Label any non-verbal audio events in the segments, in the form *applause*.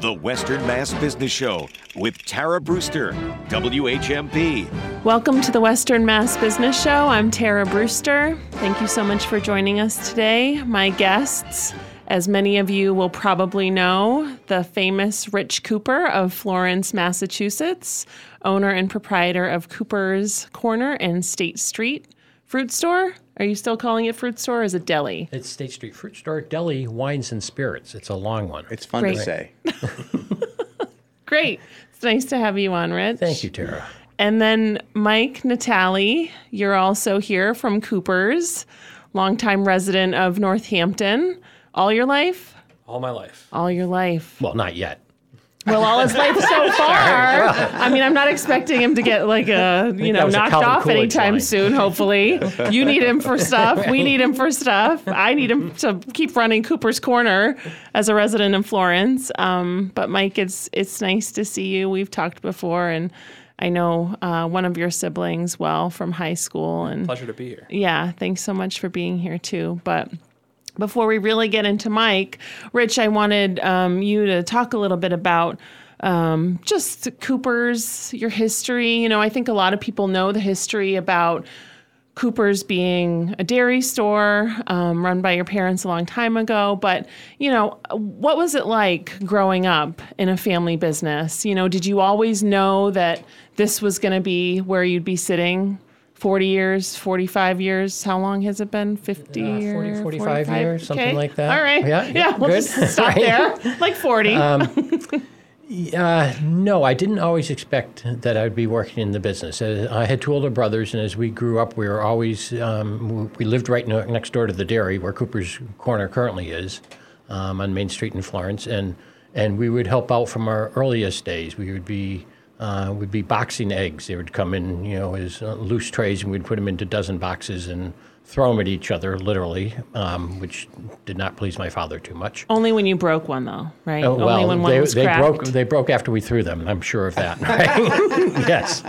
The Western Mass Business Show with Tara Brewster, WHMP. Welcome to the Western Mass Business Show. I'm Tara Brewster. Thank you so much for joining us today. My guests, as many of you will probably know, the famous Rich Cooper of Florence, Massachusetts, owner and proprietor of Cooper's Corner and State Street Fruit Store. Are you still calling it fruit store or is it deli? It's State Street Fruit Store, Deli, Wines and Spirits. It's a long one. It's fun Great. to say. *laughs* Great. It's nice to have you on, Rich. Thank you, Tara. And then Mike Natali, you're also here from Cooper's, longtime resident of Northampton. All your life? All my life. All your life. Well, not yet. Well, all his life so *laughs* far. *laughs* I mean, I'm not expecting him to get like a you know knocked off Coolidge anytime line. soon. Hopefully, you need him for stuff. We need him for stuff. I need him to keep running Cooper's Corner as a resident in Florence. Um, but Mike, it's it's nice to see you. We've talked before, and I know uh, one of your siblings well from high school, and Pleasure to be here. yeah, thanks so much for being here too. But before we really get into Mike, Rich, I wanted um, you to talk a little bit about um, just Cooper's, your history. You know, I think a lot of people know the history about Cooper's being a dairy store um, run by your parents a long time ago. But, you know, what was it like growing up in a family business? You know, did you always know that this was going to be where you'd be sitting 40 years, 45 years? How long has it been? 50 Uh, 40, years? 45 years, something Okay. like that. All right. Yeah, yeah, we'll good. just stop *laughs* there. Like 40. *laughs* Uh, no, I didn't always expect that I'd be working in the business. I had two older brothers, and as we grew up, we were always um, we lived right next door to the dairy where Cooper's Corner currently is, um, on Main Street in Florence, and and we would help out from our earliest days. We would be uh, would be boxing eggs. They would come in, you know, as uh, loose trays, and we'd put them into dozen boxes and throw them at each other, literally, um, which did not please my father too much. Only when you broke one, though, right? Oh, Only well, when one they, was they cracked. broke. They broke after we threw them. I'm sure of that. *laughs* Right? *laughs* yes.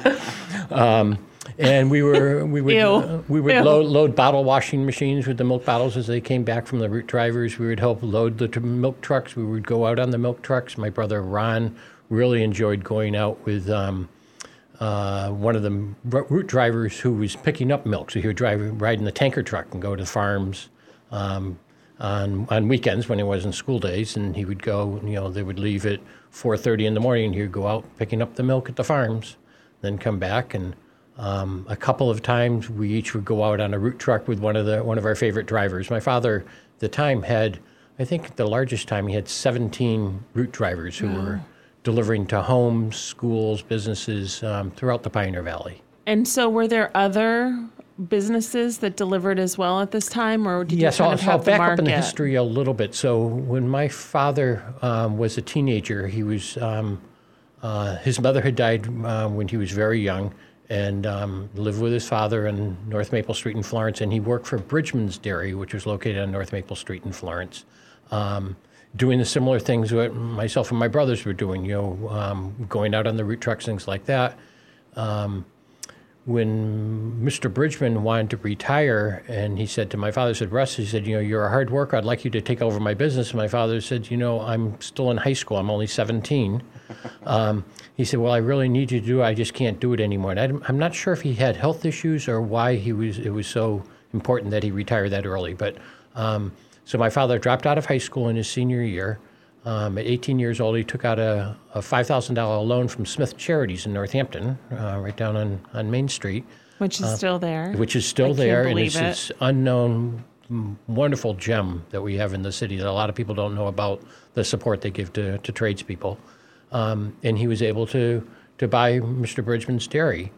Um, and we were we would uh, we would load, load bottle washing machines with the milk bottles as they came back from the route drivers. We would help load the t- milk trucks. We would go out on the milk trucks. My brother Ron really enjoyed going out with. Um, uh, one of the route drivers who was picking up milk. So he would drive, ride in the tanker truck and go to farms um, on on weekends when it wasn't school days, and he would go. You know, they would leave at 4:30 in the morning. and He would go out picking up the milk at the farms, then come back and. Um, a couple of times we each would go out on a route truck with one of the one of our favorite drivers. My father, at the time, had I think the largest time he had 17 route drivers who were delivering to homes, schools, businesses um, throughout the Pioneer Valley. And so, were there other businesses that delivered as well at this time, or did Yes, you kind I'll, of I'll the back market? up in the history a little bit. So when my father um, was a teenager, he was um, uh, his mother had died uh, when he was very young, and um, lived with his father in North Maple Street in Florence, and he worked for Bridgman's Dairy, which was located on North Maple Street in Florence. Um, doing the similar things that myself and my brothers were doing, you know, um, going out on the route trucks, things like that when Mr. Bridgman wanted to retire, and he said to my father, he said, Russ, he said, you know, you're a hard worker. I'd like you to take over my business. And my father said, you know, I'm still in high school. I'm only 17. *laughs* um, he said, well, I really need you to do it. I just can't do it anymore. And I'm, I'm not sure if he had health issues or why he was. It was so important that he retired that early. But um, so my father dropped out of high school in his senior year. Um, at 18 years old, he took out a, a $5,000 loan from Smith Charities in Northampton, uh, right down on, on Main Street, which is still there. which is still can't there, and it's it. this unknown, wonderful gem that we have in the city that a lot of people don't know about the support they give to, to tradespeople. Um, and he was able to, to buy Mr. Bridgman's dairy.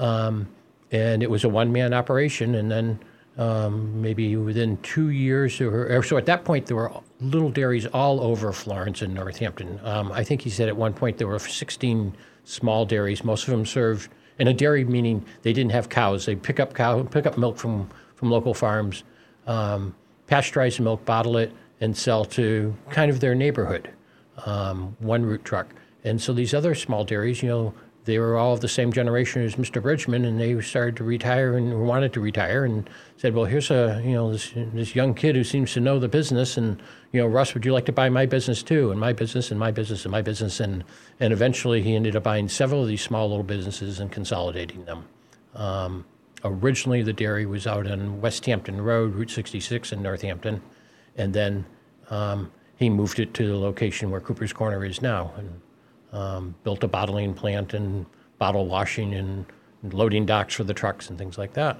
Um, and it was a one man operation. And then um, maybe within two years, or, so at that point, there were little dairies all over Florence and Northampton. Um, I think he said at one point there were 16 small dairies. Most of them served, and a dairy meaning they didn't have cows. They pick up cow, pick up milk from, from local farms, um, pasteurize the milk, bottle it, and sell to kind of their neighborhood um, one route truck. And so these other small dairies, you know, they were all of the same generation as Mr. Bridgman, and they started to retire and wanted to retire, and said, "Well, here's a you know this this young kid who seems to know the business, and you know, Russ, would you like to buy my business too, and my business, and my business, and my business?" And and eventually, he ended up buying several of these small little businesses and consolidating them. Um, originally, the dairy was out on Westhampton Road, Route 66 in Northampton, and then um, he moved it to the location where Cooper's Corner is now, and um, built a bottling plant and bottle washing and loading docks for the trucks and things like that.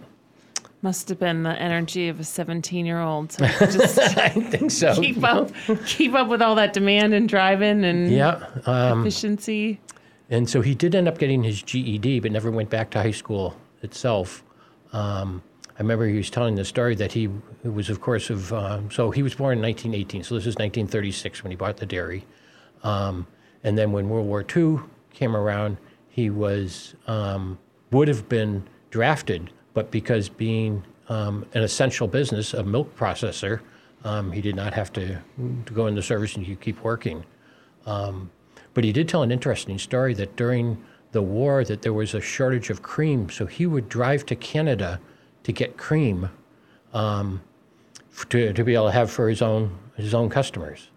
Must have been the energy of a 17 year old to *laughs* just I think so. keep up, keep up with all that demand and driving and Yeah. Um, efficiency. and so he did end up getting his GED, but never went back to high school itself. Um, I remember he was telling the story that he was, of course, of um, so he was born in 1918, so this is 1936 when he bought the dairy. And then when World War II came around, he was um, would have been drafted, but because being um, an essential business, a milk processor, um, he did not have to, to go into service and you keep working. Um, but he did tell an interesting story that during the war that there was a shortage of cream, so he would drive to Canada to get cream um, to, to be able to have for his own his own customers.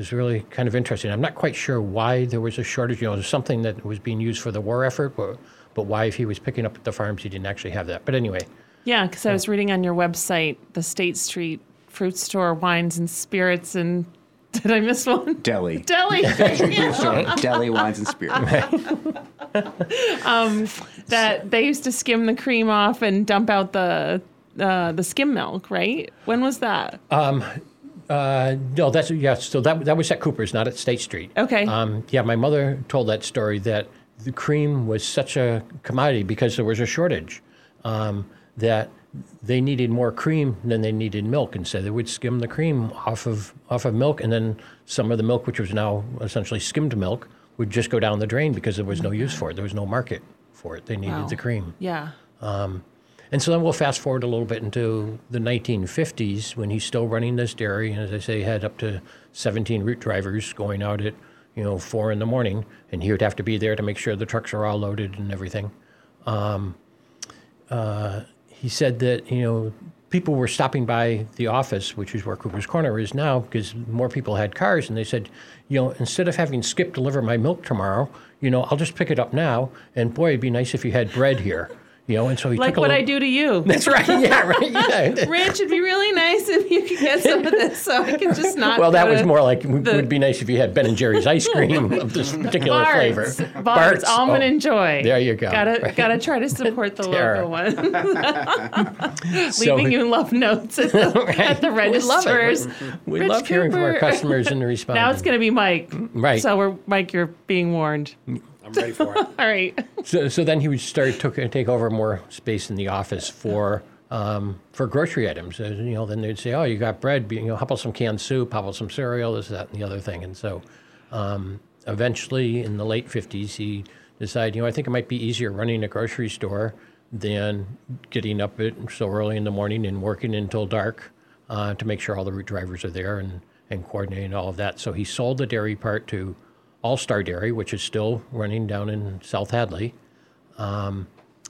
It was really kind of interesting. I'm not quite sure why there was a shortage. You know, it was something that was being used for the war effort, but, but why, if he was picking up at the farms, he didn't actually have that. But anyway, Yeah, because I was reading on your website the State Street fruit store wines and spirits and *laughs* did I miss one? Deli. *laughs* Deli. So, *laughs* deli wines and spirits. that they used to skim the cream off and dump out the uh, the skim milk, right? When was that? Uh, no, that's yeah. So that that was at Cooper's, not at State Street. Okay. Um, yeah, my mother told that story that the cream was such a commodity because there was a shortage um, that they needed more cream than they needed milk, and so they would skim the cream off of off of milk, and then some of the milk, which was now essentially skimmed milk, would just go down the drain because there was no use for it. There was no market for it. They needed Wow. the cream. yeah. And so then we'll fast forward a little bit into the 1950s when he's still running this dairy. And as I say, had up to 17 route drivers going out at, you know, four in the morning. And he would have to be there to make sure the trucks are all loaded and everything. Um, uh, he said that, you know, people were stopping by the office, which is where Cooper's Corner is now, because more people had cars. And they said, you know, instead of having Skip deliver my milk tomorrow, you know, I'll just pick it up now. And boy, it'd be nice if you had bread here. You know, and so he Like what I do to you. *laughs* that's right. Yeah, right. Yeah. *laughs* Rich, it'd be really nice if you could get some of this so I can just not. Well, that was more like would the- would be nice if you had Ben and Jerry's ice cream of this *laughs* particular Bart's. flavor. Bart's, almond oh, and joy. There you go. Gotta Right. gotta try to support the local one. So- Leaving you love notes at the, at the We love it. We love hearing from our customers and the response. Now it's gonna be Mike. Right. So we're Mike. You're being warned. Mm, I'm ready for it. *laughs* All right. So, so then he would start to take over more space in the office for um, for grocery items. Uh, You know, then they'd say, "Oh, you got bread? You know, how about some canned soup? How about some cereal? This, that, and the other thing." And so, um, eventually, in the late '50s, he decided, you know, I think it might be easier running a grocery store than getting up at so early in the morning and working until dark uh, to make sure all the route drivers are there and and coordinating all of that. So he sold the dairy part to All Star Dairy, which is still running down in South Hadley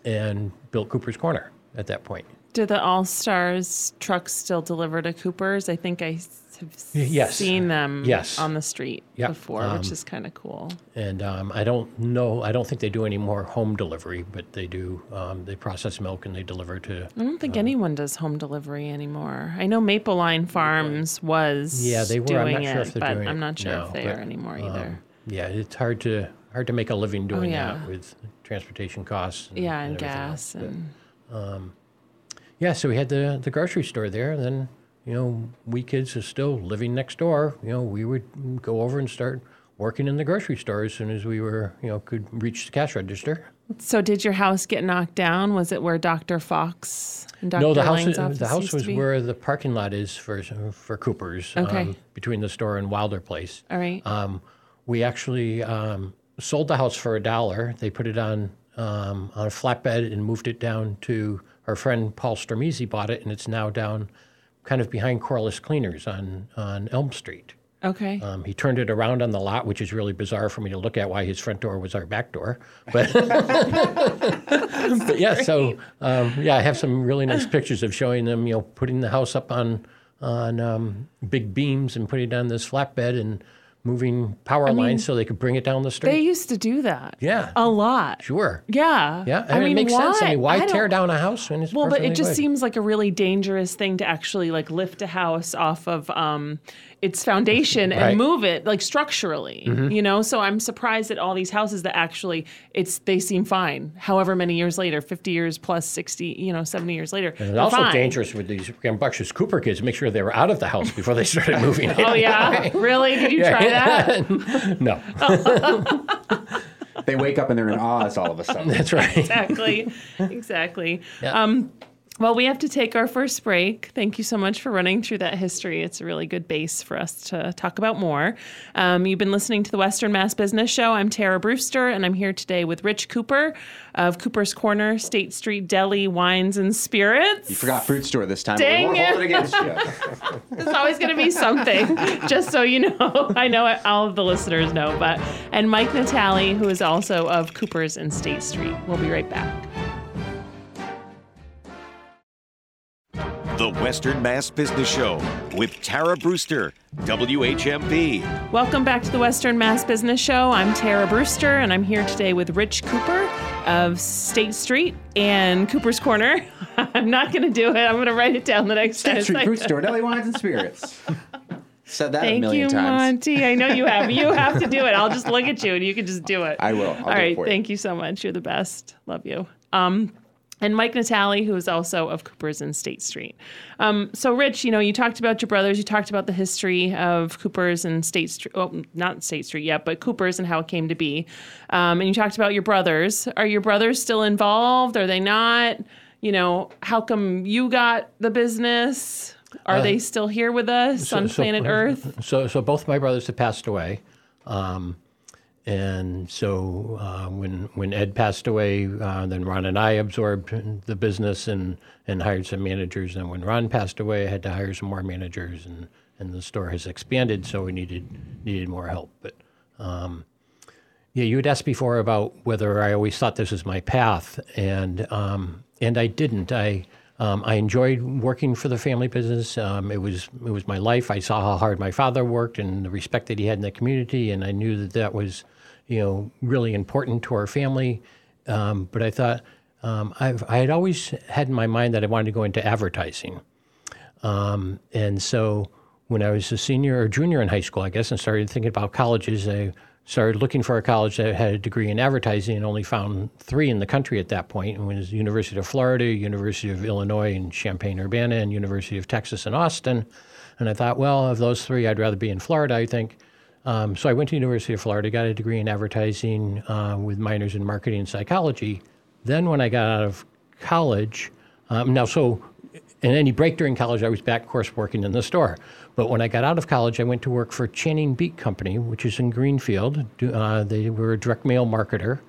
and built Cooper's Corner at that point. Do the All Stars trucks still deliver to Cooper's? I think I have yes. seen them Yes. on the street Yep. before, Um, which is kind of cool. And um, I don't know, I don't think they do any more home delivery, but they do, um, they process milk and they deliver to. I don't think anyone does home delivery anymore. I know Maple Line Farms was Yeah, they were. I'm doing not sure it, if they're but doing I'm not sure now, if they but, are anymore either. Um, yeah, it's hard to hard to make a living doing Oh, yeah. that with transportation costs. And, yeah, and, everything gas else. But, and yeah, so we had the the grocery store there, and then you know we kids are still living next door. You know, we would go over and start working in the grocery store as soon as we were you know could reach the cash register. So did your house get knocked down? Was it where Dr. Fox and Dr. No, the house Lang's the house was where the parking lot is for for Cooper's. um, Okay. between the store and Wilder Place. All right. Um, we actually um, sold the house for a dollar. They put it on um, on a flatbed and moved it down to our friend Paul Stormese bought it, and it's now down kind of behind Corliss Cleaners on on Elm Street. Okay. Um, he turned it around on the lot, which is really bizarre for me to look at. Why his front door was our back door, but, *laughs* but yeah. So um, yeah, I have some really nice pictures of showing them, you know, putting the house up on on um, big beams and putting it on this flatbed and moving power lines so they could bring it down the street. They used to do that. Yeah. A lot. sure. Yeah. Yeah, I and mean, it makes why? sense. I mean, why I tear down a house when it's Well, but it just good? seems like a really dangerous thing to actually like lift a house off of um, its foundation and Right. Mm-hmm. move it like structurally. You know, so I'm surprised at all these houses that actually it's they seem fine. However many years later, 50 years plus 60, you know, 70 years later, And it's also fine. dangerous with these rambunctious Cooper kids. Make sure they were out of the house before they started *laughs* moving. in. Oh yeah, really? Did you try that? *laughs* no, *laughs* They wake up and they're in Oz all of a sudden. that's right. exactly. Exactly. Yeah. Um, well, we have to take our first break. Thank you so much for running through that history. It's a really good base for us to talk about more. Um, you've been listening to the Western Mass Business Show. I'm Tara Brewster, and I'm here today with Rich Cooper of Cooper's Corner, State Street Deli, Wines and Spirits. You forgot fruit store this time. Dang it. holding against you. *laughs* There's always going to be something, just so you know. I know all of the listeners know, but and Mike Natali, who is also of Cooper's and State Street. We'll be right back. The Western Mass Business Show with Tara Brewster, WHMP. Welcome back to the Western Mass Business Show. I'm Tara Brewster, and I'm here today with Rich Cooper of State Street and Cooper's Corner. *laughs* I'm not going to do it. I'm going to write it down the next time. State Street Fruit Store, *laughs* Deli Wines and Spirits. Said that a Thank million you, times. Monty. I know you have. You have to do it. I'll just look at you, and you can just do it. I will. I'll All do it right. for you. Thank you so much. You're the best. Love you. Um, and Mike Natali, who is also of Cooper's and State Street. Um, so, Rich, you know, you talked about your brothers. You talked about the history of Cooper's and State Street. Well, not State Street yet, but Cooper's and how it came to be. Um, and you talked about your brothers. Are your brothers still involved? Are they not? You know, how come you got the business? Are they still here with us on Uh, so- planet Earth? *laughs* So, so both my brothers have passed away, um, and so uh, when when Ed passed away, uh, then Ron and I absorbed the business and and hired some managers. And when Ron passed away, I had to hire some more managers, and and the store has expanded, so we needed needed more help. But um, yeah, you had asked before about whether I always thought this was my path, and um, and I didn't. I um, I enjoyed working for the family business. Um, it was it was my life. I saw how hard my father worked and the respect that he had in the community, and I knew that that was, you know, really important to our family. Um, but I thought um, I've I had always had in my mind that I wanted to go into advertising. Um, and so when I was a senior or junior in high school, I guess, and started thinking about colleges, I started looking for a college that had a degree in advertising and only found three in the country at that point. It was University of Florida, University of Illinois in Champaign-Urbana, and University of Texas in Austin. And I thought, well, of those three, I'd rather be in Florida, I think. Um, so I went to University of Florida, got a degree in advertising uh, with minors in marketing and psychology. Then when I got out of college, um, now so in any break during college, I was back, of course, working in the store. But when I got out of college, I went to work for Channing Bete Company, which is in Greenfield. Uh, they were a direct mail marketer,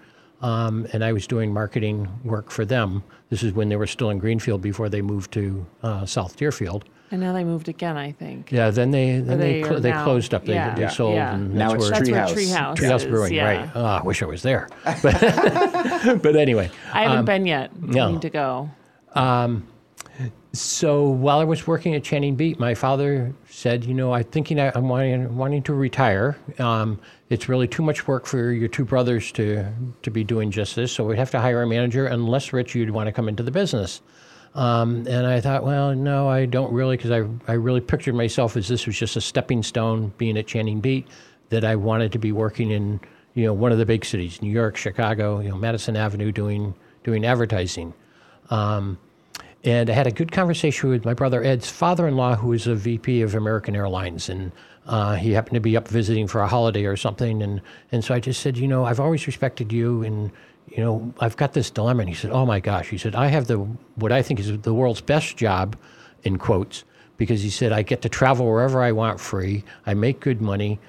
um, and I was doing marketing work for them. This is when they were still in Greenfield before they moved to uh, South Deerfield. And now they moved again, I think. Yeah, then they then they they clo- are they closed up. They, yeah. they sold. Yeah. And Now that's it's where That's where Treehouse. Treehouse Treehouse is. Brewing, yeah. right? Oh, I wish I was there. *laughs* But, *laughs* but anyway, I haven't been yet. no. I need to go. So while I was working at Channing Bete, my father said, "You know, I'm thinking I, I'm wanting, wanting to retire. Um, it's really too much work for your two brothers to to be doing just this. So we'd have to hire a manager, unless Rich, you'd want to come into the business." Um, and I thought, well, no, I don't really, because I I really pictured myself as this was just a stepping stone, being at Channing Bete, that I wanted to be working in you know one of the big cities, New York, Chicago, you know, Madison Avenue, doing doing advertising. And I had a good conversation with my brother Ed's father-in-law, who is a VP of American Airlines, and uh, he happened to be up visiting for a holiday or something, and and so I just said, you know, I've always respected you, and you know, I've got this dilemma. And he said, oh my gosh, he said, I have the what I think is the world's best job, in quotes, because he said I get to travel wherever I want free, I make good money,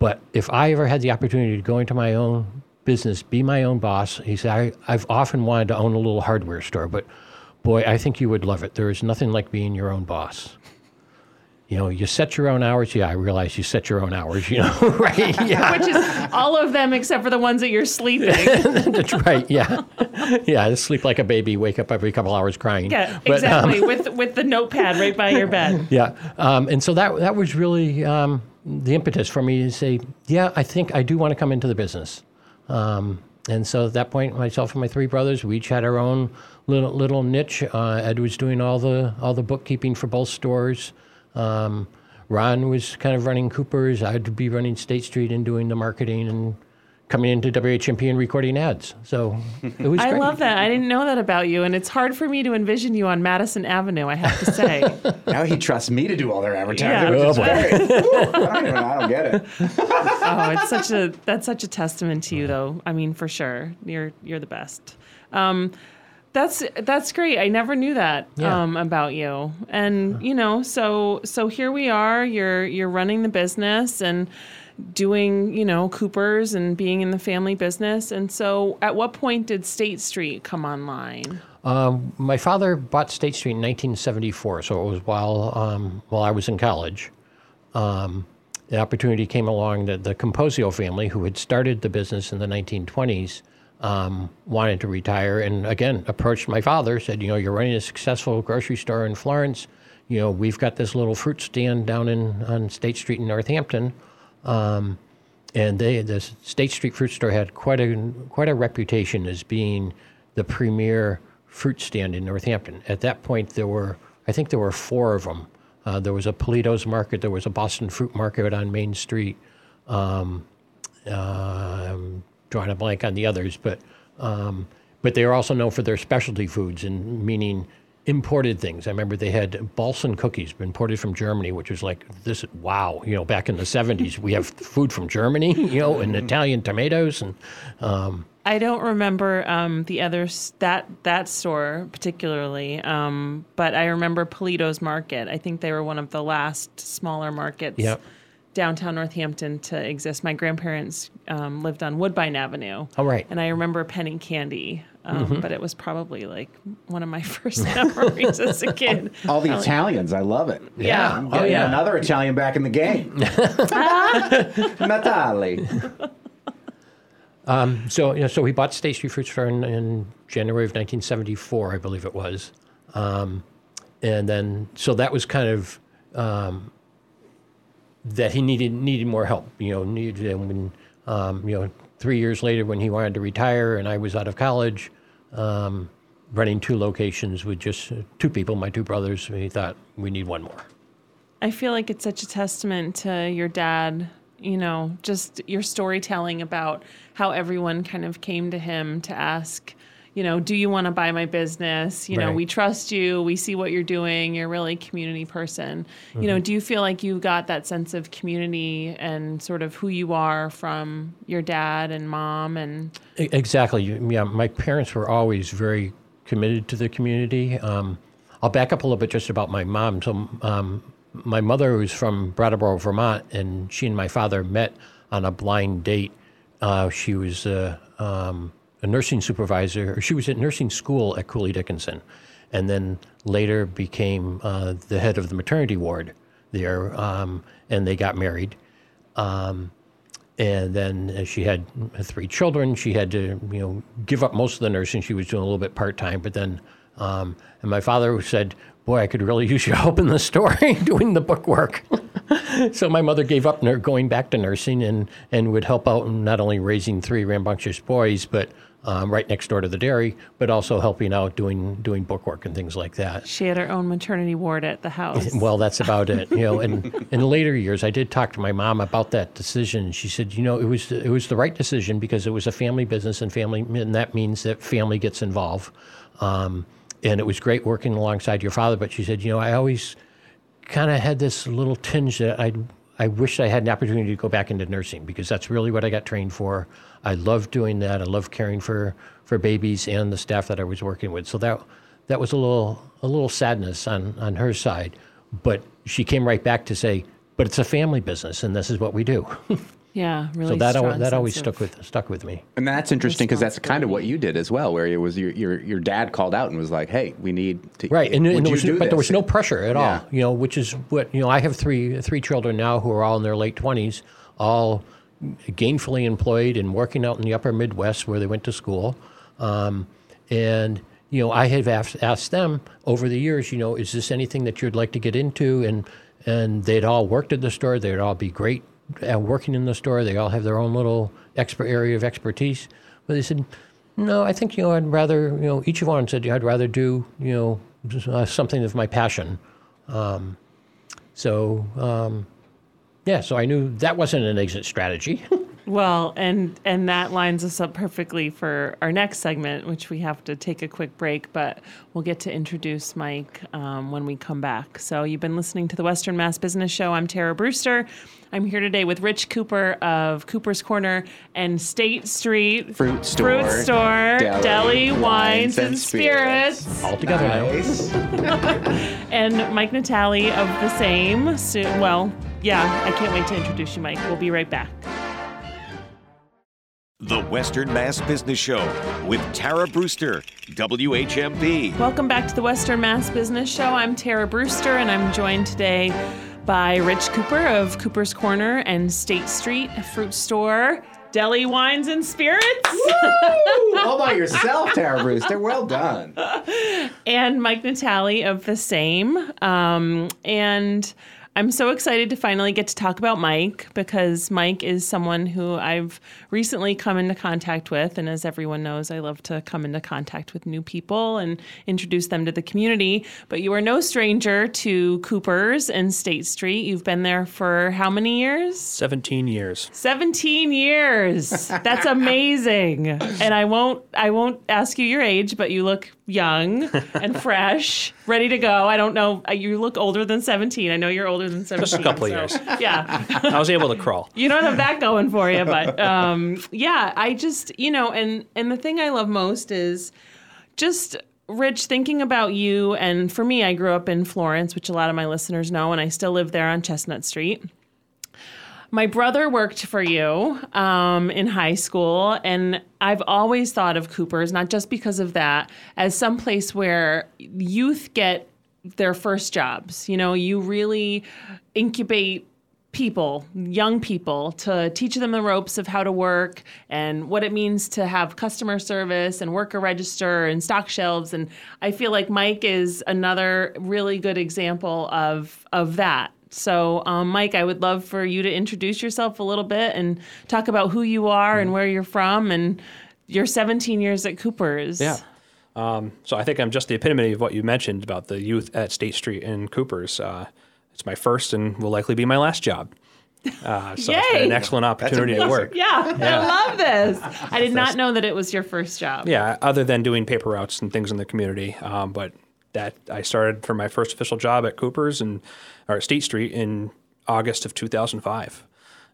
but if I ever had the opportunity to go into my own business, be my own boss, he said, I, I've often wanted to own a little hardware store, but boy, I think you would love it. There is nothing like being your own boss. you know, you set your own hours. Yeah, I realize you set your own hours, you know, *laughs* right? Yeah, Which is all of them except for the ones that you're sleeping. *laughs* that's right. Yeah. Yeah, sleep like a baby, wake up every couple hours crying. Yeah, But, um, exactly. with with the notepad right by your bed. *laughs* Yeah, um, and so that that was really um, the impetus for me to say, yeah, I think I do want to come into the business. Um, and so at that point, myself and my three brothers, we each had our own little little niche. Uh, Ed was doing all the all the bookkeeping for both stores. Um, Ron was kind of running Cooper's. I'd be running State Street and doing the marketing and coming into WHMP and recording ads. So it was I great. love that. I didn't know that about you, and it's hard for me to envision you on Madison Avenue. I have to say. *laughs* Now he trusts me to do all their advertising. Yeah. Oh, boy. I don't even I don't get it. *laughs* oh, it's such a that's such a testament to you, though. I mean, for sure, you're you're the best. Um, that's that's great. I never knew that Yeah. um, about you, and you know, so so here we are. You're you're running the business and doing you know Coopers and being in the family business. And so, at what point did State Street come online? Um, my father bought State Street in 1974, so it was while um, while I was in college. Um, the opportunity came along that the Composio family, who had started the business in the 1920s, um, wanted to retire, and again approached my father. Said, "You know, you're running a successful grocery store in Florence. You know, we've got this little fruit stand down in on State Street in Northampton." Um, and they the State Street Fruit Store had quite a quite a reputation as being the premier fruit stand in Northampton. At that point, there were I think there were four of them. Uh, there was a Polito's Market, there was a Boston Fruit Market on Main Street. Um, uh, I'm drawing a blank on the others, but um, but they are also known for their specialty foods and meaning imported things. I remember they had Bahlsen cookies imported from Germany, which was like this. Wow, you know, back in the '70s, we have food from Germany, *laughs* you know, and Italian tomatoes, and um, I don't remember um, the others that that store particularly, um, but I remember Polito's Market. I think they were one of the last smaller markets Yep. downtown Northampton to exist. My grandparents um, lived on Woodbine Avenue. Oh, right. And I remember penny candy, um, but it was probably like one of my *laughs* first *laughs* memories as a kid. All the Italians, I love it. Yeah. I'm Oh, yeah. another Italian back in the game. *laughs* Natale. So, you know, so we bought State Street Fruit Store in, in January of 1974, I believe it was. Um, and then, so that was kind of um, that he needed needed more help. You know, needed and when um, you know three years later when he wanted to retire and I was out of college, um, running two locations with just uh, two people, my two brothers. He thought we need one more. I feel like it's such a testament to your dad, you know, just your storytelling about how everyone kind of came to him to ask, you know, do you want to buy my business? You know, Right. we trust you. We see what you're doing. You're really a community person. You know, do you feel like you've got that sense of community and sort of who you are from your dad and mom and Exactly. Yeah, my parents were always very committed to the community. Um, I'll back up a little bit just about my mom. So, um, my mother was from Brattleboro, Vermont, and she and my father met on a blind date. Uh, she was uh, um, a nursing supervisor, she was at nursing school at Cooley Dickinson, and then later became uh, the head of the maternity ward there, um, and they got married. Um, and then uh, she had three children. She had to, you know, give up most of the nursing. She was doing a little bit part time, but then, um, and my father said, "Boy, I could really use your help in the store *laughs* doing the bookwork." *laughs* *laughs* so my mother gave up going back to nursing and and would help out in not only raising three rambunctious boys, but um, right next door to the dairy, but also helping out doing doing bookwork and things like that. she had her own maternity ward at the house. *laughs* Well, that's about it. You know, and *laughs* in later years, I did talk to my mom about that decision. She said, you know, it was it was the right decision because it was a family business, and family, and that means that family gets involved. Um, and it was great working alongside your father. But she said, you know, I always kind of had this little tinge that I I wish I had an opportunity to go back into nursing because that's really what I got trained for. I love doing that. I love caring for for babies and the staff that I was working with. So that that was a little a little sadness on on her side, but she came right back to say, "But it's a family business, and this is what we do." *laughs* Yeah, really. so that al- that always sense stuck with stuck with me. And that's interesting because that's kind of what you did as well, where it was your, your your dad called out and was like, "Hey, we need to." Right, and, and there was, do but there was no pressure at Yeah. all. You know, which is what you know. I have three three children now who are all in their late twenties, all gainfully employed and working out in the upper Midwest where they went to school, um, and you know, I have asked, asked them over the years, you know, is this anything that you'd like to get into? And and they'd all worked at the store. They'd all be great at working in the store. They all have their own little expert area of expertise. But they said, no, I think you know I'd rather you know each of one said I'd rather do you know uh, something of my passion. Um, so um, yeah, so I knew that wasn't an exit strategy. *laughs* Well, and and that lines us up perfectly for our next segment, which we have to take a quick break, but we'll get to introduce Mike um, when we come back. So you've been listening to the Western Mass Business Show. I'm Tara Brewster. I'm here today with Rich Cooper of Cooper's Corner and State Street Fruit store, Fruit Store, deli, Deli, wines Wines, and and Spirits, spirits. all together now. Nice. *laughs* and Mike Natali of the same. So, well, yeah, I can't wait to introduce you, Mike. We'll be right back. The Western Mass Business Show with Tara Brewster, WHMP. Welcome back to the Western Mass Business Show. I'm Tara Brewster, and I'm joined today by Rich Cooper of Cooper's Corner and State Street Fruit Store, Deli Wines and Spirits, All by yourself, Tara Brewster. Well done. *laughs* and Mike Natali of the same. Um, and I'm so excited to finally get to talk about Mike because Mike is someone who I've recently come into contact with. And as everyone knows, I love to come into contact with new people and introduce them to the community. But you are no stranger to Cooper's and State Street. You've been there for how many years? 17 years. 17 years. *laughs* That's amazing. And I won't I won't ask you your age, but you look young and *laughs* fresh, ready to go. I don't know. You look older than 17. I know you're older than 17. Just a couple of years. Yeah. *laughs* I was able to crawl. You don't have that going for you, but um, yeah, I just, you know, and and the thing I love most is just Rich thinking about you and for me I grew up in Florence, which a lot of my listeners know and I still live there on Chestnut Street. My brother worked for you um, in high school, and I've always thought of Cooper's, not just because of that, as some place where youth get their first jobs. You know, you really incubate people, young people, to teach them the ropes of how to work and what it means to have customer service and work a register and stock shelves. And I feel like Mike is another really good example of of that. So, um, Mike, I would love for you to introduce yourself a little bit and talk about who you are and where you're from and your 17 years at Cooper's. Yeah. Um, so I think I'm just the epitome of what you mentioned about the youth at State Street and Cooper's. Uh, it's my first and will likely be my last job. Uh, so it's been Yay! an excellent opportunity to work. Yeah, I love this. *laughs* I did not know that it was your first job. Yeah, other than doing paper routes and things in the community. Um, but that I started for my first official job at Cooper's and or at State Street in August of 2005.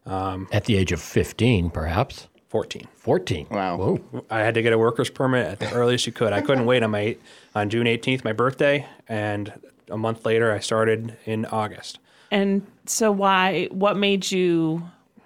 Um, at the age of 15, perhaps 14. 14. Wow. Whoa. I had to get a worker's permit at the earliest you could. I couldn't wait on my on June 18th, my birthday, and a month later I started in August. And so, why? What made you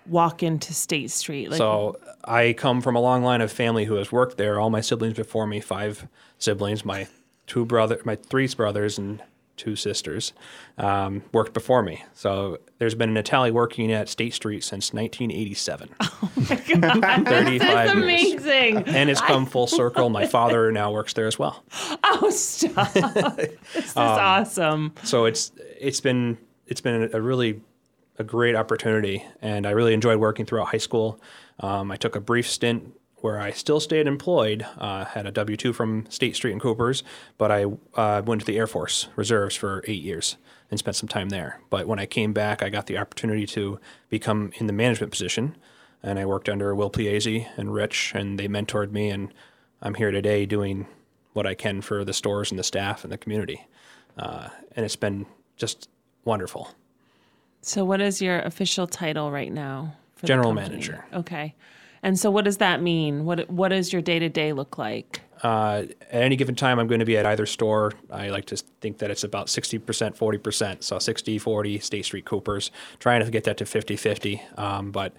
walk into State Street? Like, So I come from a long line of family who has worked there. All my siblings before me, five siblings, my two brother, my three brothers and two sisters, um, worked before me. So there's been an Italian working at State Street since 1987. *laughs* *laughs* Thirty-five that's years. amazing. And it's come full circle. My father now works there as well. *laughs* Oh, stop! this is Um, awesome. so it's it's been it's been a really a great opportunity, and I really enjoyed working throughout high school. Um, I took a brief stint where I still stayed employed, uh, had a W two from State Street and Coopers, but I uh, went to the Air Force Reserves for eight years and spent some time there. But when I came back, I got the opportunity to become in the management position, and I worked under Will Piazzi and Rich, and they mentored me, and I'm here today doing what I can for the stores and the staff and the community, uh, and it's been just wonderful. So, what is your official title right now? General manager. Okay. And so, what does that mean? What What does your day to day look like? Uh, at any given time, I'm going to be at either store. I like to think that it's about 60%, 40%. So 60, 40, State Street Coopers, trying to get that to 50 50. Um, but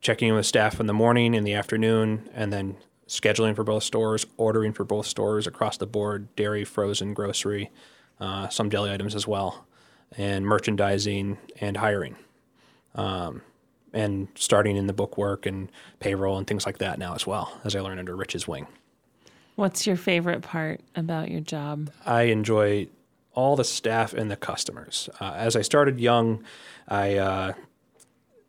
checking in with staff in the morning, in the afternoon, and then scheduling for both stores, ordering for both stores across the board dairy, frozen, grocery, uh, some deli items as well, and merchandising and hiring. Um, and starting in the bookwork and payroll and things like that now as well as I learn under Rich's wing. What's your favorite part about your job? I enjoy all the staff and the customers. Uh, as I started young, I uh,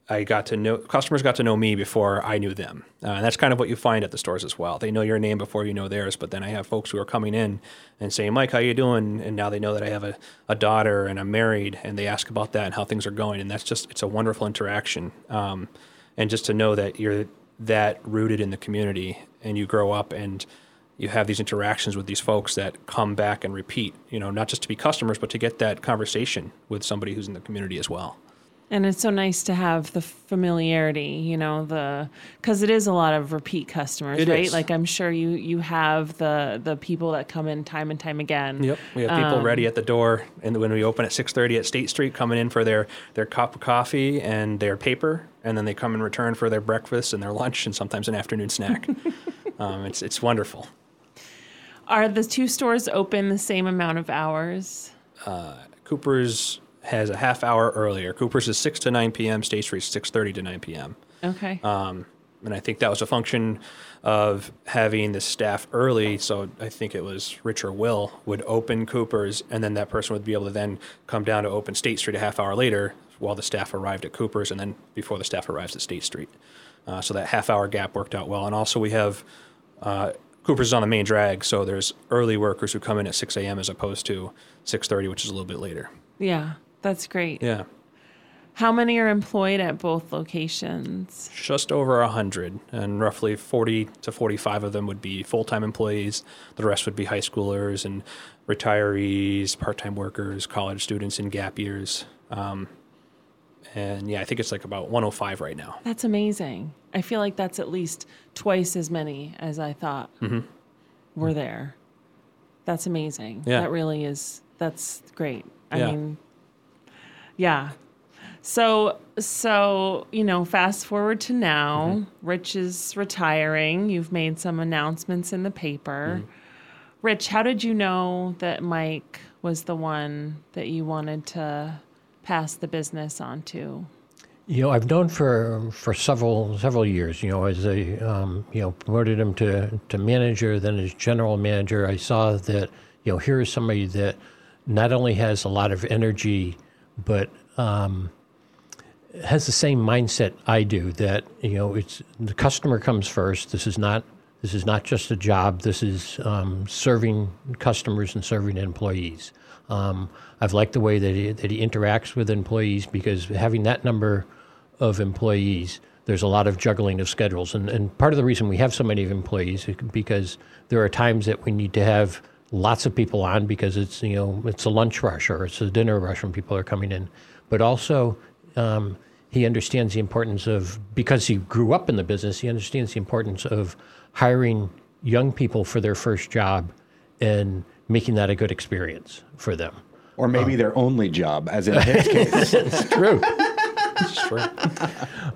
I got to know customers got to know me before I knew them, uh, and that's kind of what you find at the stores as well. They know your name before you know theirs. But then I have folks who are coming in and saying, "Mike, how you doing?" And now they know that I have a, a daughter and I'm married, and they ask about that and how things are going, and that's just it's a wonderful interaction. Um, and just to know that you're that rooted in the community and you grow up and you have these interactions with these folks that come back and repeat, you know, not just to be customers, but to get that conversation with somebody who's in the community as well. And it's so nice to have the familiarity, you know, the because it is a lot of repeat customers, It right? is. Like I'm sure you you have the the people that come in time and time again. Yep, we have people ready at the door, and when we open at 6:30 at State Street, coming in for their their cup of coffee and their paper, and then they come in return for their breakfast and their lunch, and sometimes an afternoon snack. *laughs* um, it's it's wonderful. Are the two stores open the same amount of hours? Cooper's has a half hour earlier. Cooper's is 6 to 9 p.m. State Street's 6:30 to 9 p.m. Okay. Um, and I think that was a function of having the staff early. So I think it was Rich or Will would open Cooper's, and then that person would be able to then come down to open State Street a half hour later while the staff arrived at Cooper's, and then before the staff arrives at State Street. Uh, so that half hour gap worked out well. And also we have uh, Cooper's is on the main drag, so there's early workers who come in at 6 a.m. as opposed to 6:30, which is a little bit later. yeah, that's great. Yeah. How many are employed at both locations? just over 100 and roughly 40 to 45 of them would be full-time employees the rest would be high schoolers and retirees part-time workers college students in gap years um, and yeah i think it's like about 105 right now That's amazing. I feel like that's at least twice as many as I thought were there. That's amazing. Yeah. That really is. That's great. I Yeah. mean, yeah. So, so you know, fast forward to now. Rich is retiring. You've made some announcements in the paper. Rich, how did you know that Mike was the one that you wanted to pass the business on to? You know, I've known for for several several years. You know, as I um, you know promoted him to to manager, then as general manager, I saw that you know here is somebody that not only has a lot of energy, but um, has the same mindset I do. That you know, it's the customer comes first. This is not this is not just a job. This is um, serving customers and serving employees. Um, I've liked the way that he, that he interacts with employees because having that number of employees, there's a lot of juggling of schedules. And, and part of the reason we have so many employees is because there are times that we need to have lots of people on because it's you know it's a lunch rush or it's a dinner rush when people are coming in. But also, um, he understands the importance of because he grew up in the business. He understands the importance of hiring young people for their first job and making that a good experience for them. Or maybe their only job, as in his *laughs* case. It's true. True.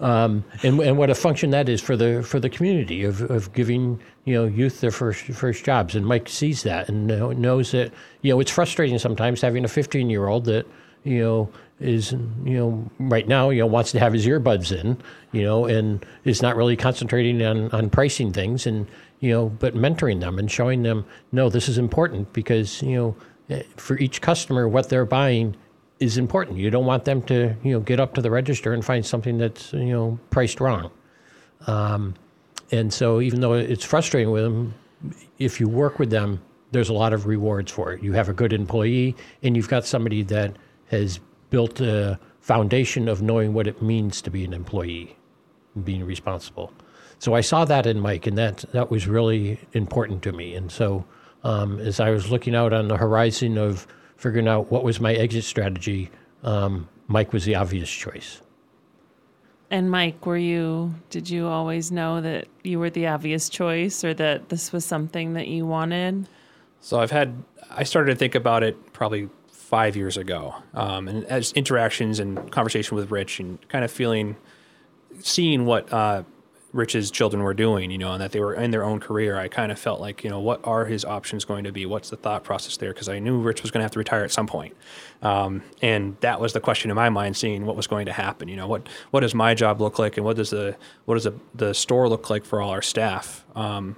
and, and what a function that is for the for the community of, of giving you know youth their first first jobs and Mike sees that and knows that you know it's frustrating sometimes having a 15 year old that you know is you know right now you know wants to have his earbuds in you know and is not really concentrating on on pricing things and you know but mentoring them and showing them no this is important because you know eh, for each customer what they're buying is important. You don't want them to, you know, get up to the register and find something that's, you know, priced wrong. Um, and so, even though it's frustrating with them, if you work with them, there's a lot of rewards for it. You have a good employee, and you've got somebody that has built a foundation of knowing what it means to be an employee and being responsible. So I saw that in Mike, and that that was really important to me. And so, um, as I was looking out on the horizon of figuring out what was my exit strategy, um, Mike was the obvious choice. And Mike, were you did you always know that you were the obvious choice or that this was something that you wanted? So I've had I started to think about it probably five years ago, um, and as interactions and conversation with Rich, and kind of feeling seeing what uh, Rich's children were doing, you know, and that they were in their own career, I kind of felt like, you know, what are his options going to be? What's the thought process there? Because I knew Rich was going to have to retire at some point. Um, and that was the question in my mind, seeing what was going to happen. You know, what what does my job look like, and what does the what does the, the store look like for all our staff, um,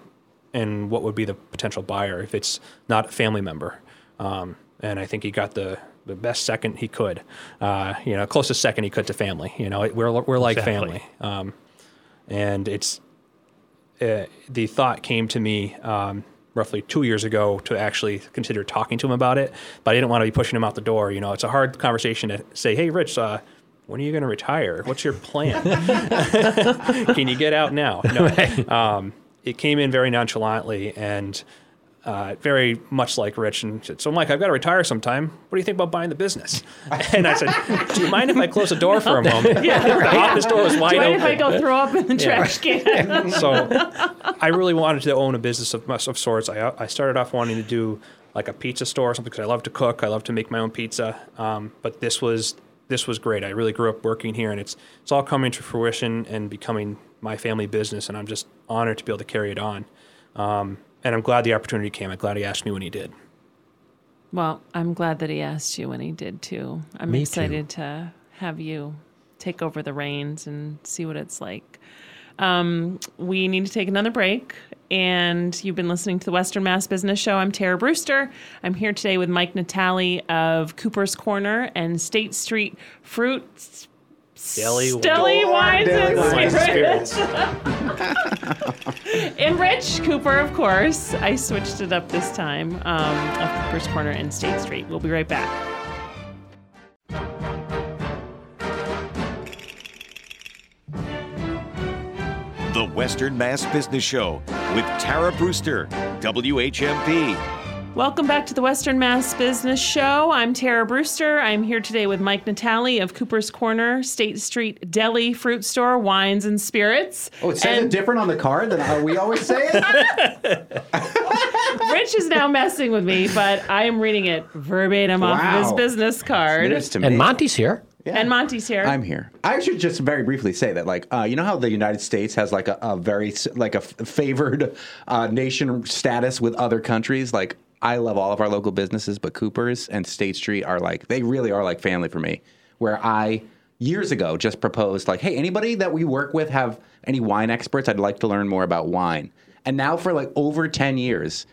and what would be the potential buyer if it's not a family member. Um, and I think he got the the best second he could, uh, you know, closest second he could to family. You know, we're we're like Exactly. family, um, and it's uh, the thought came to me um, roughly two years ago to actually consider talking to him about it, but I didn't want to be pushing him out the door. You know, it's a hard conversation to say, "Hey, Rich, uh, when are you going to retire? What's your plan? *laughs* Can you get out now?" No. Um, it came in very nonchalantly and uh, very much like Rich. And said, "So, Mike, I've got to retire sometime. What do you think about buying the business?" *laughs* And I said, "Do you mind if I close the door for a moment?" Yeah, The right. office door was wide Do you mind open. if I go throw up in the trash can? *laughs* so I really wanted to own a business of, of sorts. I, I started off wanting to do like a pizza store or something because I love to cook. I love to make my own pizza. Um, but this was this was great. I really grew up working here, and it's it's all coming to fruition and becoming my family business. And I'm just honored to be able to carry it on. Um, and I'm glad the opportunity came. I'm glad he asked me when he did. Well, I'm glad that he asked you when he did too. I'm Me too. excited to have you take over the reins and see what it's like. Um, we need to take another break, and you've been listening to the Western Mass Business Show. I'm Tara Brewster. I'm here today with Mike Natali of Cooper's Corner and State Street Fruit Deli, Deli Wines and Wines and Spirits. *laughs* Spirits. And Rich Cooper, of course. I switched it up this time um, of Cooper's Corner and State Street. We'll be right back. The Western Mass Business Show with Tara Brewster, WHMP. Welcome back to the Western Mass Business Show. I'm Tara Brewster. I'm here today with Mike Natali of Cooper's Corner, State Street Deli Fruit Store, Wines and Spirits. Oh, it says And- it different on the card than how we always say it. *laughs* Rich is now messing with me, but I am reading it verbatim off of his business card. It is to me. And Monte's here. And Monte's here. I'm here. I should just very briefly say that, like, uh, you know how the United States has like a, a very like a f- favored uh, nation status with other countries. Like, I love all of our local businesses, but Coopers and State Street are like they really are like family for me. Where I years ago just proposed like, hey, anybody that we work with have any wine experts? I'd like to learn more about wine. And now for like over ten years,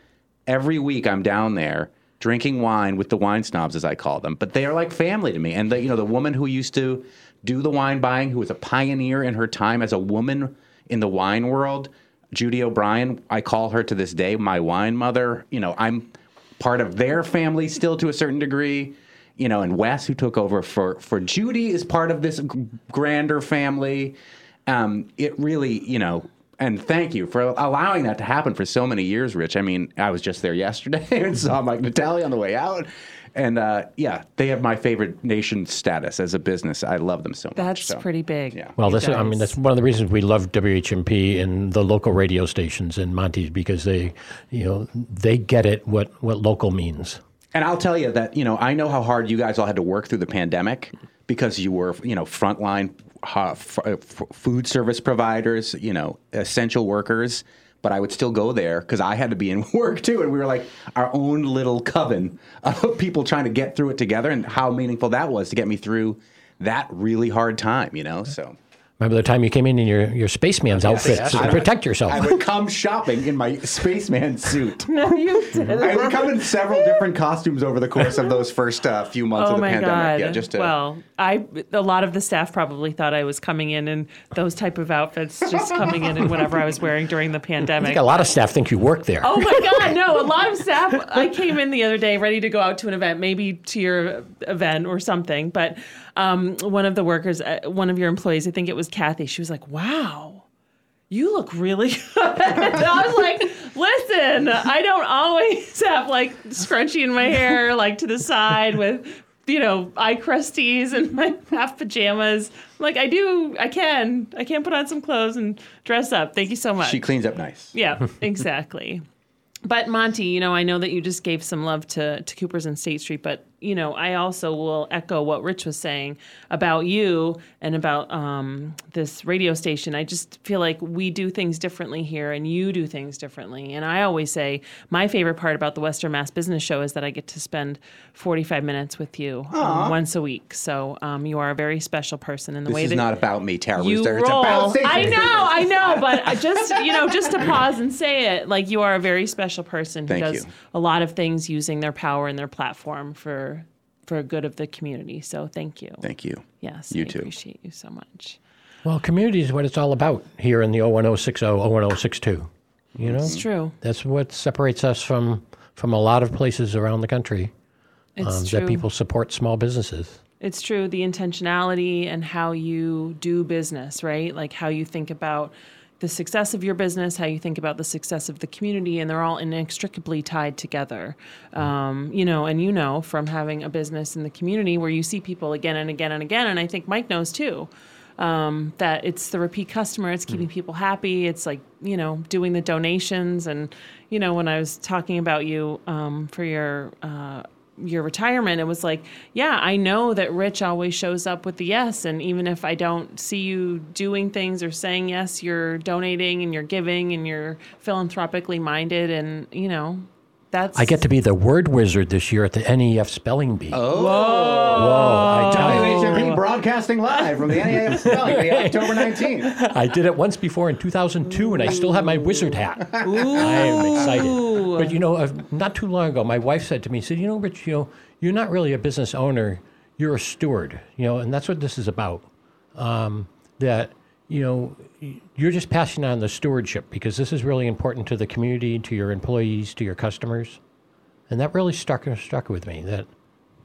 every week I'm down there drinking wine with the wine snobs, as I call them. But they are like family to me. And the, you know, the woman who used to do the wine buying, who was a pioneer in her time as a woman in the wine world, Judy O'Brien. I call her to this day my wine mother. You know, I'm part of their family still to a certain degree. You know, and Wes, who took over for for Judy, is part of this grander family. Um, it really, you know, and thank you for allowing that to happen for so many years, Rich. I mean, I was just there yesterday *laughs* and saw Mike Natali on the way out. And uh, yeah, they have my favorite nation status as a business. I love them so much. That's so. pretty big. Yeah. Well, You this, I mean, that's one of the reasons we love WHMP and the local radio stations in Monte's because they, you know, they get it what, what local means. And I'll tell you that, you know, I know how hard you guys all had to work through the pandemic because you were, you know, frontline uh, uh, f- food service providers, you know, essential workers. But I would still go there because I had to be in *laughs* work too. And we were like our own little coven of people trying to get through it together and how meaningful that was to get me through that really hard time, you know? So Remember the time you came in in your, your spaceman's outfit to I- protect yourself? I would come shopping in my spaceman suit. *laughs* No, you did. I would come in several different costumes over the course of those first uh, few months Oh of the my pandemic. god! Yeah, just to, well, I a lot of the staff probably thought I was coming in in those type of outfits, just coming in in whatever I was wearing during the I pandemic. think a lot of staff think you work there. Oh my God, no. A lot of staff, *laughs* I came in the other day ready to go out to an event, maybe to your event or something. But um, one of the workers, uh, one of your employees, I think it was Kathy, she was like, wow, you look really *laughs* good. I was like, listen, I don't always have like scrunchie in my hair, like to the side with. You know, eye crusties and my *laughs* half pajamas. Like I do, I can, I can put on some clothes and dress up. Thank you so much. she cleans up nice. Yeah, exactly. but Monte, you know, I know that you just gave some love to to Cooper's and State Street, but you know, I also will echo what Rich was saying about you and about um, this radio station. I just feel like we do things differently here and you do things differently. And I always say my favorite part about the Western Mass Business Show is that I get to spend 45 minutes with you um, once a week. So um, you are a very special person in the This way is that not about me, Tara you Rooster. It's roll. about I know, I know, but I just you know, just to pause and say it, like you are a very special person who Thank does you. a lot of things using their power and their platform for for good of the community. So thank you. Thank you. Yes, You I too. appreciate you so much. Well, community is what it's all about here in the 01060, 01062. You know, It's true. that's what separates us from from a lot of places around the country It's um, true. that people support small businesses. It's true. The intentionality and how you do business, right? Like how you think about the success of your business, how you think about the success of the community, and they're all inextricably tied together. Um, you know, and you know from having a business in the community where you see people again and again and again, and I think Mike knows too. Um, that it's the repeat customer, it's keeping people happy. It's like, you know, doing the donations. And, you know, when I was talking about you um, for your uh, your retirement, it was like, yeah, I know that Rich always shows up with the yes. And even if I don't see you doing things or saying yes, you're donating and you're giving and you're philanthropically minded. And, you know, that's. I get to be the word wizard this year at the NEF Spelling Bee. Oh, whoa! I, tell you, WHMP broadcasting live from the NEF Spelling Bee, *laughs* October 19th. I did it once before in 2002, and I still have my wizard hat. I am excited. But you know, uh, not too long ago, my wife said to me, "said You know, Rich, you know, you're not really a business owner; you're a steward. You know, and that's what this is about. Um, that you know, y- you're just passing on the stewardship because this is really important to the community, to your employees, to your customers, and that really stuck stuck with me. That,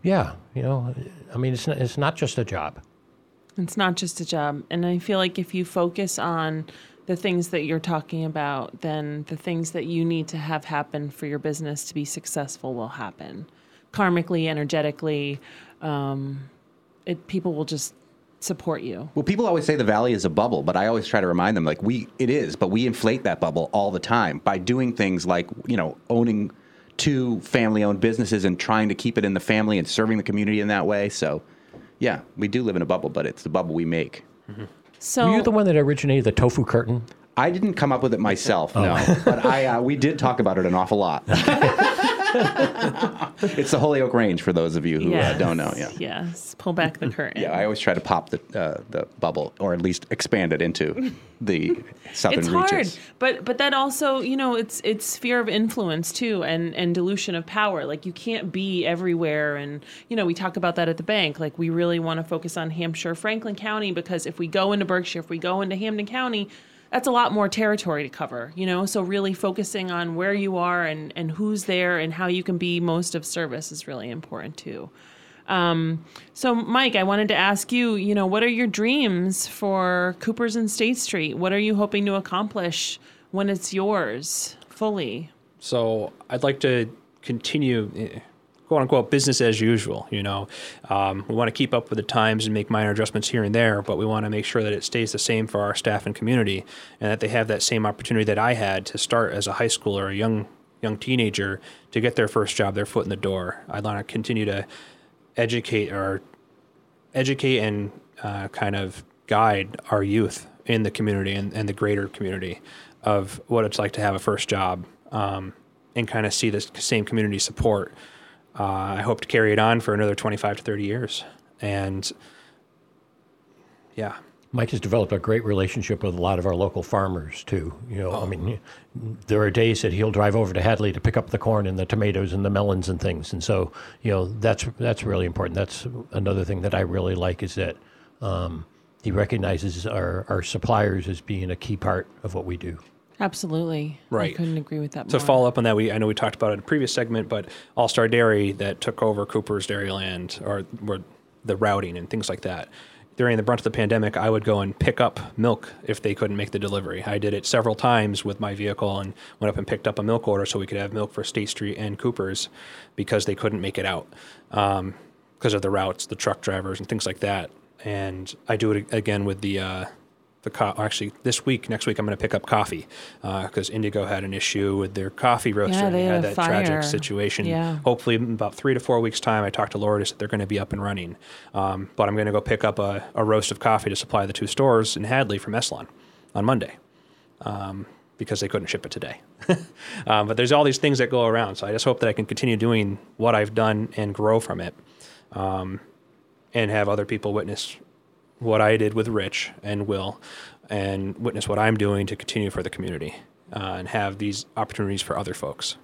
yeah, you know, I mean, it's not, it's not just a job. It's not just a job. And I feel like if you focus on the things that you're talking about, then the things that you need to have happen for your business to be successful will happen. Karmically, energetically, um, it, people will just support you. Well, people always say the valley is a bubble, but I always try to remind them like we it is, but we inflate that bubble all the time by doing things like, you know, owning two family-owned businesses and trying to keep it in the family and serving the community in that way. So, yeah, we do live in a bubble, but it's the bubble we make. So Were you the one that originated the tofu curtain? I didn't come up with it myself, no, but I uh, we did talk about it an awful lot. *laughs* *laughs* it's the Holyoke Range for those of you who uh, don't know. Yeah. Yes. Pull back the curtain. Yeah, I always try to pop the uh, the bubble, or at least expand it into *laughs* the southern it's reaches. hard but but that also you know it's it's sphere of influence too and and dilution of power like you can't be everywhere and you know we talk about that at the bank like we really want to focus on hampshire franklin county because if we go into berkshire if we go into Hampden county that's a lot more territory to cover you know so really focusing on where you are and and who's there and how you can be most of service is really important too um, so, Mike, I wanted to ask you, you know, what are your dreams for Coopers and State Street? What are you hoping to accomplish when it's yours fully? So I'd like to continue, eh, quote unquote, business as usual. You know, um, we want to keep up with the times and make minor adjustments here and there, but we want to make sure that it stays the same for our staff and community, and that they have that same opportunity that I had to start as a high schooler, a young young teenager, to get their first job, their foot in the door. I'd want to continue to educate or educate and uh, kind of guide our youth in the community and, and the greater community of what it's like to have a first job um, and kind of see the same community support. Uh, I hope to carry it on for another 25 to 30 years. And yeah, Mike has developed a great relationship with a lot of our local farmers too. You know, I mean, there are days that he'll drive over to Hadley to pick up the corn and the tomatoes and the melons and things, and so you know that's that's really important. That's another thing that I really like is that um, he recognizes our our suppliers as being a key part of what we do. Absolutely. I Right. couldn't agree with that to more. follow up on that, we I know we talked about it in a previous segment, but All Star Dairy that took over Cooper's Dairyland or, or the routing and things like that. During the brunt of the pandemic, I would go and pick up milk if they couldn't make the delivery. I did it several times with my vehicle and went up and picked up a milk order so we could have milk for State Street and Cooper's because they couldn't make it out um, because of the routes, the truck drivers, and things like that. And I do it again with the uh, the co- actually this week, next week, I'm going to pick up coffee because Indigo had an issue with their coffee roaster. Yeah, and they had had that fire. tragic situation. Yeah. Hopefully, in about three to four weeks' time, I talked to Lourdes that they're going to be up and running. Um, but I'm going to go pick up a, a roast of coffee to supply the two stores in Hadley from Esselon on Monday um, because they couldn't ship it today. *laughs* um, but there's all these things that go around. So I just hope that I can continue doing what I've done and grow from it um, and have other people witness what I did with Rich and Will and witness what I'm doing to continue for the community uh, and have these opportunities for other folks.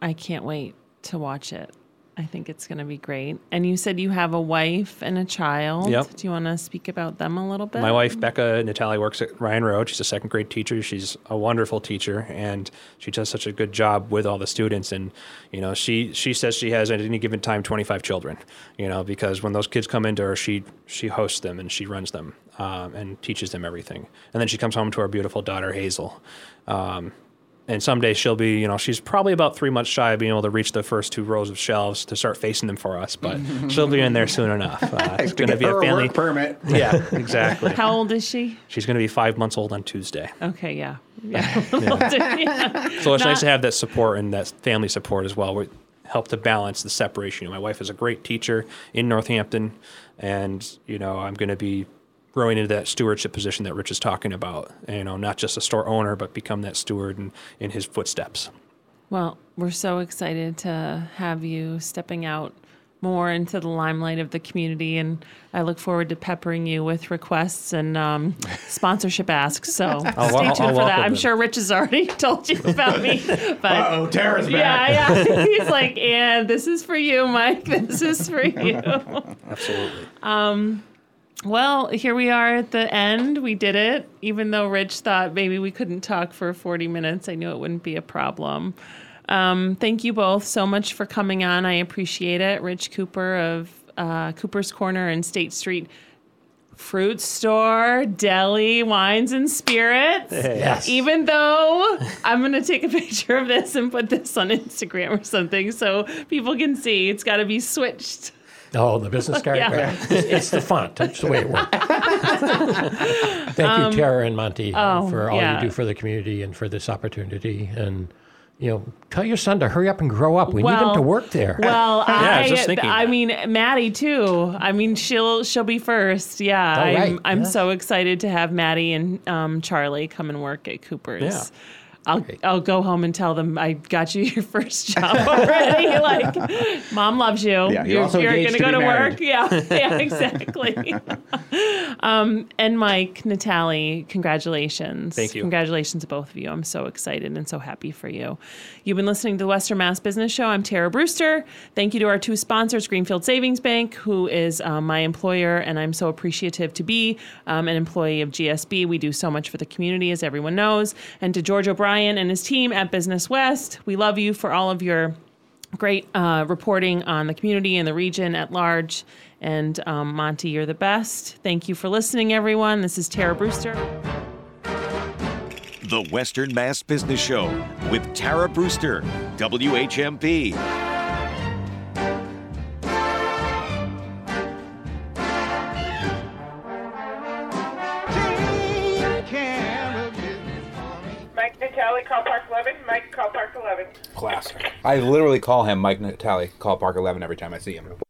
I can't wait to watch it. I think it's going to be great. And you said you have a wife and a child. Yep. Do you want to speak about them a little bit? My wife, Becca Natali, works at Ryan Road. She's a second grade teacher. She's a wonderful teacher, and she does such a good job with all the students. And you know, she she says she has at any given time 25 children. You know, because when those kids come into her, she she hosts them and she runs them um, and teaches them everything. And then she comes home to our beautiful daughter Hazel. Um, and someday she'll be, you know, she's probably about three months shy of being able to reach the first two rows of shelves to start facing them for us, but *laughs* she'll be in there soon enough. *laughs* Uh, it's going to be a family. work permit. *laughs* Yeah, exactly. How old is she? She's going to be five months old on Tuesday. Okay, yeah. Yeah. yeah. So it's Not- nice to have that support and that family support as well. We help to balance the separation. My wife is a great teacher in Northampton, and you know I'm going to be growing into that stewardship position that Rich is talking about. You know, not just a store owner, but become that steward in, in his footsteps. Well, we're so excited to have you stepping out more into the limelight of the community, and I look forward to peppering you with requests and um, *laughs* sponsorship asks. So stay I'll- tuned I'll for that. welcome I'm sure Rich has already *laughs* told you about me, but Oh, Tara's back. yeah, yeah. *laughs* He's like, and this is for you, Mike. This is for you. Absolutely. Well, here we are at the end. We did it. Even though Rich thought maybe we couldn't talk for 40 minutes, I knew it wouldn't be a problem. Um, thank you both so much for coming on. I appreciate it. Rich Cooper of uh, Cooper's Corner and State Street Fruit Store, Deli, Wines and Spirits. Yes. Even though I'm going to take a *laughs* picture of this and put this on Instagram or something so people can see, it's got to be switched. Oh, the business card? Yeah. It's the font. That's the way it works. *laughs* Thank you, Tara and Monte, oh, for all yeah. you do for the community and for this opportunity. And, you know, tell your son to hurry up and grow up. We need him to work there. Well, I I, was just thinking I mean, Maddie too. I mean, she'll she'll be first. Yeah, Oh, I'm right. I'm Yeah. so excited to have Maddie and um, Charlie come and work at Cooper's. Yeah. I'll I'll go home and tell them I got you *laughs* your first job already. *laughs* like, mom loves you. Yeah, you're also you're gonna go to married. work. Yeah, *laughs* yeah, exactly. um, and Mike, Natali, congratulations. Thank you. Congratulations to both of you. I'm so excited and so happy for you. You've been listening to the Western Mass Business Show. I'm Tara Brewster. Thank you to our two sponsors, Greenfield Savings Bank, who is um, my employer, and I'm so appreciative to be um, an employee of GSB. We do so much for the community, as everyone knows. And to George O'Brien and his team at Business West, we love you for all of your great uh, reporting on the community and the region at large. And um, Monte, you're the best. Thank you for listening, everyone. This is Tara Brewster. The Western Mass Business Show with Tara Brewster, WHMP. 11. Classic. I literally call him Mike Natali, call Park 11 every time I see him.